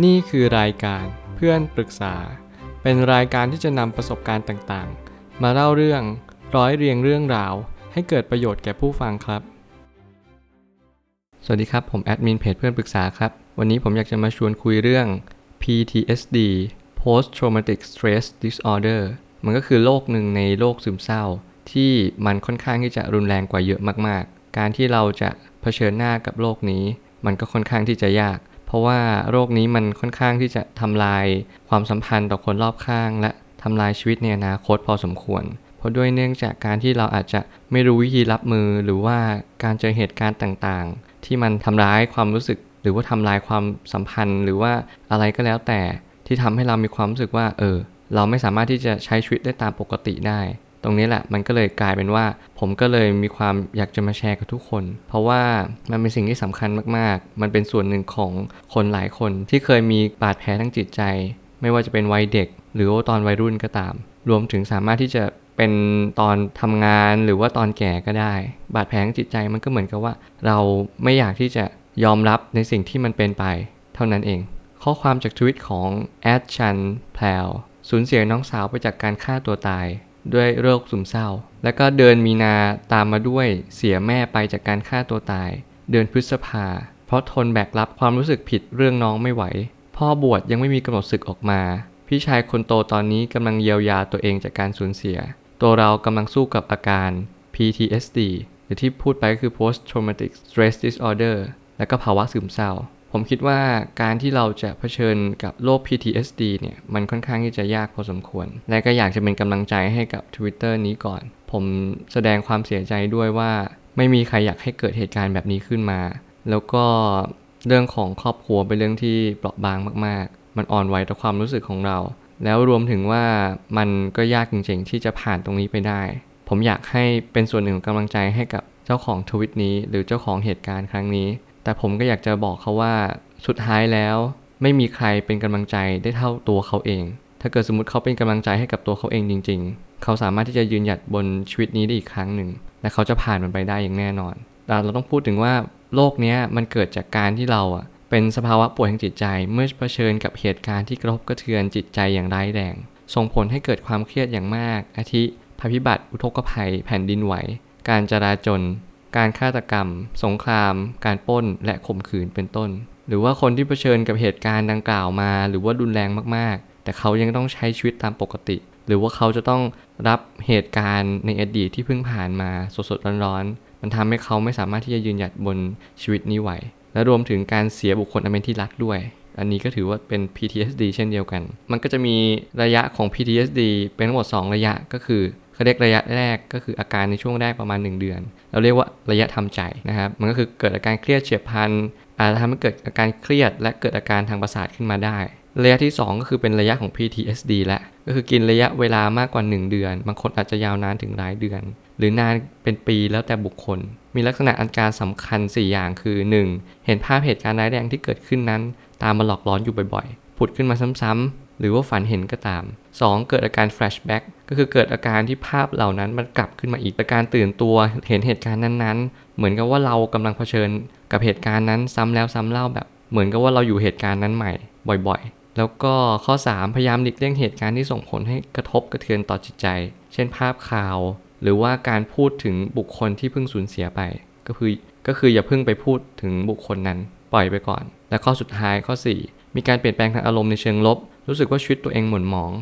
นี่คือรายการเพื่อนปรึกษา เป็นรายการที่จะนำประสบการณ์ต่างๆ มาเล่าเรื่องร้อยเรียงเรื่องราว ให้เกิดประโยชน์แก่ผู้ฟังครับ สวัสดีครับ ผมแอดมินเพจเพื่อนปรึกษาครับ วันนี้ผมอยากจะมาชวนคุยเรื่อง PTSD Post Traumatic Stress Disorder มันก็คือโรคหนึ่งในโรคซึมเศร้า ที่มันค่อนข้างที่จะรุนแรงกว่าเยอะมากๆ การที่เราจะเผชิญหน้ากับโรคนี้ มันก็ค่อนข้างที่จะยาก เพราะว่าโรคนี้มันค่อนข้างที่จะทำลายความสัมพันธ์ต่อคนรอบข้าง และทำลายชีวิตในอนาคตพอสมควร เพราะด้วยเนื่องจากการที่เราอาจจะไม่รู้วิธีรับมือหรือว่าการเจอเหตุการณ์ต่างๆ ที่มันทำร้ายความรู้สึก หรือว่าทำลายความสัมพันธ์ หรือว่าอะไรก็แล้วแต่ที่ทำให้เรามีความรู้สึกว่า เออ เราไม่สามารถที่จะใช้ชีวิตได้ตามปกติได้ ตรงนี้แหละมันก็เลยกลายเป็นว่า ผมก็เลยมีความอยากจะมาแชร์กับทุกคน เพราะว่ามันเป็นสิ่งที่สำคัญมากๆ มันเป็นส่วนหนึ่งของคนหลายคนที่เคยมีบาดแผลทั้งจิตใจ ไม่ว่าจะเป็นวัยเด็ก หรือว่าตอนวัยรุ่นก็ตาม รวมถึงสามารถที่จะเป็นตอนทำงานหรือว่าตอนแก่ก็ได้ บาดแผลทางจิตใจมันก็เหมือนกับว่า เราไม่อยากที่จะยอมรับในสิ่งที่มันเป็นไป เท่านั้นเอง ข้อความจากทวิตของแอดชันแพลวสูญเสียน้องสาวไปจากการฆ่าตัวตาย ด้วยโรคซึมเศร้า แล้วก็เดือนมีนาตามมาด้วยเสียแม่ไปจากการฆ่าตัวตาย เดือนพฤษภา เพราะทนแบกรับความรู้สึกผิดเรื่องน้องไม่ไหว พ่อบวชยังไม่มีกำหนดศึกออกมา พี่ชายคนโตตอนนี้กำลังเยียวยาตัวเองจากการสูญเสีย ตัวเรากำลังสู้กับอาการ PTSD หรือที่พูดไปก็คือ Post Traumatic Stress Disorder และก็ภาวะซึมเศร้า ผมคิดว่าการที่เราจะเผชิญกับโรค PTSD เนี่ย มันค่อนข้างที่จะยากพอสมควร และก็อยากจะเป็นกำลังใจให้กับ Twitter นี้ก่อน ผมแสดงความเสียใจด้วยว่า ไม่มีใครอยากให้เกิดเหตุการณ์แบบนี้ขึ้นมา แล้วก็เรื่องของครอบครัวเป็นเรื่องที่เปราะบางมาก ๆ มันอ่อนไหวต่อความรู้สึกของเรา แล้วรวมถึงว่ามันก็ยากจริง ๆ ที่จะผ่านตรงนี้ไปได้ ผมอยากให้เป็นส่วนหนึ่งของกำลังใจให้กับเจ้าของทวิตนี้ หรือเจ้าของเหตุการณ์ครั้งนี้ แต่ผมก็อยากจะบอกเขาว่าสุดท้ายแล้ว ไม่มีใครเป็นกำลังใจได้เท่าตัวเขาเอง ถ้าเกิดสมมติเขาเป็นกำลังใจให้กับตัวเขาเองจริง ๆ เขาสามารถที่จะยืนหยัดบนชีวิตนี้ได้อีกครั้งหนึ่ง และเขาจะผ่านมันไปได้อย่างแน่นอนแต่เราต้องพูดถึงว่าโลกนี้มันเกิดจากการที่เราอะเป็นสภาวะป่วยทางจิตใจเมื่อเผชิญกับเหตุการณ์ที่กระทบกระเทือนจิตใจอย่างร้ายแรง ส่งผลให้เกิดความเครียดอย่างมาก อาทิภัยพิบัติอุทกภัย แผ่นดินไหว การจราจน การฆาตกรรม สงคราม การป้นและข่มขืนเป็นต้น หรือว่าคนที่เผชิญกับเหตุการณ์ดังกล่าวมา หรือว่ารุนแรงมากๆ แต่เขายังต้องใช้ชีวิตตามปกติ หรือว่าเขาจะต้องรับเหตุการณ์ในอดีตที่เพิ่งผ่านมาสดๆร้อนๆมันทำให้เขาไม่สามารถที่จะยืนหยัดบนชีวิตนี้ไหว และรวมถึงการเสียบุคคลอันเป็นที่รักด้วยอันนี้ก็ถือว่าเป็น PTSD เช่นเดียวกัน มันก็จะมีระยะของ PTSD เป็นทั้งหมด 2 ระยะก็คือ เขาเรียกระยะแรกก็คืออาการในช่วงแรกประมาณ 1 เดือน เราเรียกว่าระยะทำใจนะครับ มันก็คือเกิดอาการเครียดเฉียบพลันอาจจะทำให้เกิดอาการเครียด และเกิดอาการทางประสาทขึ้นมาได้ ระยะที่ 2 ก็คือเป็นระยะของ PTSD และก็คือกินระยะเวลามากกว่า 1 เดือน บางคนอาจจะยาวนานถึงหลายเดือน หรือนานเป็นปีแล้วแต่บุคคล มีลักษณะอาการสำคัญ 4 อย่างคือ 1. เห็นภาพเหตุการณ์ร้ายแรงที่เกิดขึ้นนั้น ตามมาหลอกหลอนอยู่บ่อยๆ ผุดขึ้นมาซ้ำๆ หรือว่าฝันเห็นก็ตาม 2. เกิดอาการ flashback ก็คือเกิดอาการที่ภาพเหล่านั้นมันกลับขึ้นมาอีกอาการตื่นตัวเห็นเหตุการณ์นั้นๆ เหมือนกับว่าเรากำลังเผชิญกับเหตุการณ์นั้นซ้ำแล้วซ้ำเล่าแบบ เหมือนกับว่าเราอยู่เหตุการณ์นั้นใหม่บ่อย ๆ แล้วก็ข้อ 3 พยายามหลีกเลี่ยงเหตุการณ์ที่ส่งผลให้กระทบกระเทือนต่อจิตใจ เช่นภาพข่าว หรือว่าการพูดถึงบุคคลที่เพิ่งสูญเสียไป ก็คือก็คืออย่าเพิ่งไปพูดถึงบุคคลนั้น ปล่อยไปก่อน และข้อสุดท้ายข้อ 4 มีการเปลี่ยนแปลงทางอารมณ์ในเชิงลบ รู้สึกว่าชีวิตตัวเองหม่นหมอง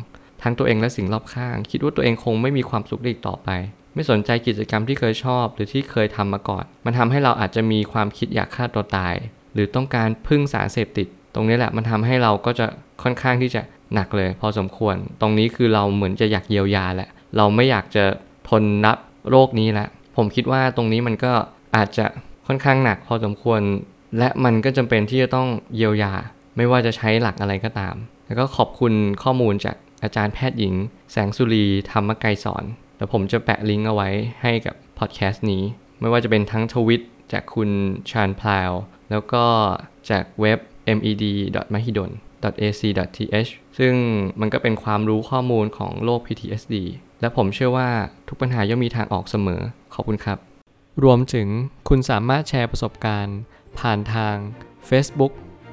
ทั้งตัวเองและสิ่งรอบข้าง คิดว่าตัวเองคงไม่มีความสุขได้อีกต่อไป ไม่สนใจกิจกรรมที่เคยชอบ หรือที่เคยทำมาก่อน มันทำให้เราอาจจะมีความคิดอยากฆ่าตัวตาย หรือต้องการพึ่งสารเสพติด ตรงนี้แหละมันทำให้เราก็จะค่อนข้างที่จะหนักเลย พอสมควร ตรงนี้คือเราเหมือนจะอยากเยียวยาแหละ เราไม่อยากจะทนรับโรคนี้แล้วผมคิดว่าตรงนี้มันก็อาจจะค่อนข้างหนักพอสมควร และมันก็จำเป็นที่จะต้องเยียวยา ไม่ว่าจะใช้หลักอะไรก็ตาม แล้วก็ขอบคุณข้อมูลจากอาจารย์แพทย์หญิง แสงสุรีธรรมไกรสอนแล้วผมจะแปะลิงก์เอาไว้ให้กับพอดแคสต์นี้ ไม่ว่าจะเป็นทั้งทวิตจากคุณชานพลาว แล้วก็จากเว็บ med.mahidol.ac.th ซึ่งมันก็เป็นความรู้ข้อมูลของโรค PTSD และผมเชื่อว่าทุกปัญหาย่อมมีทางออกเสมอ ขอบคุณครับ รวมถึงคุณสามารถแชร์ประสบการณ์ ผ่านทาง Facebook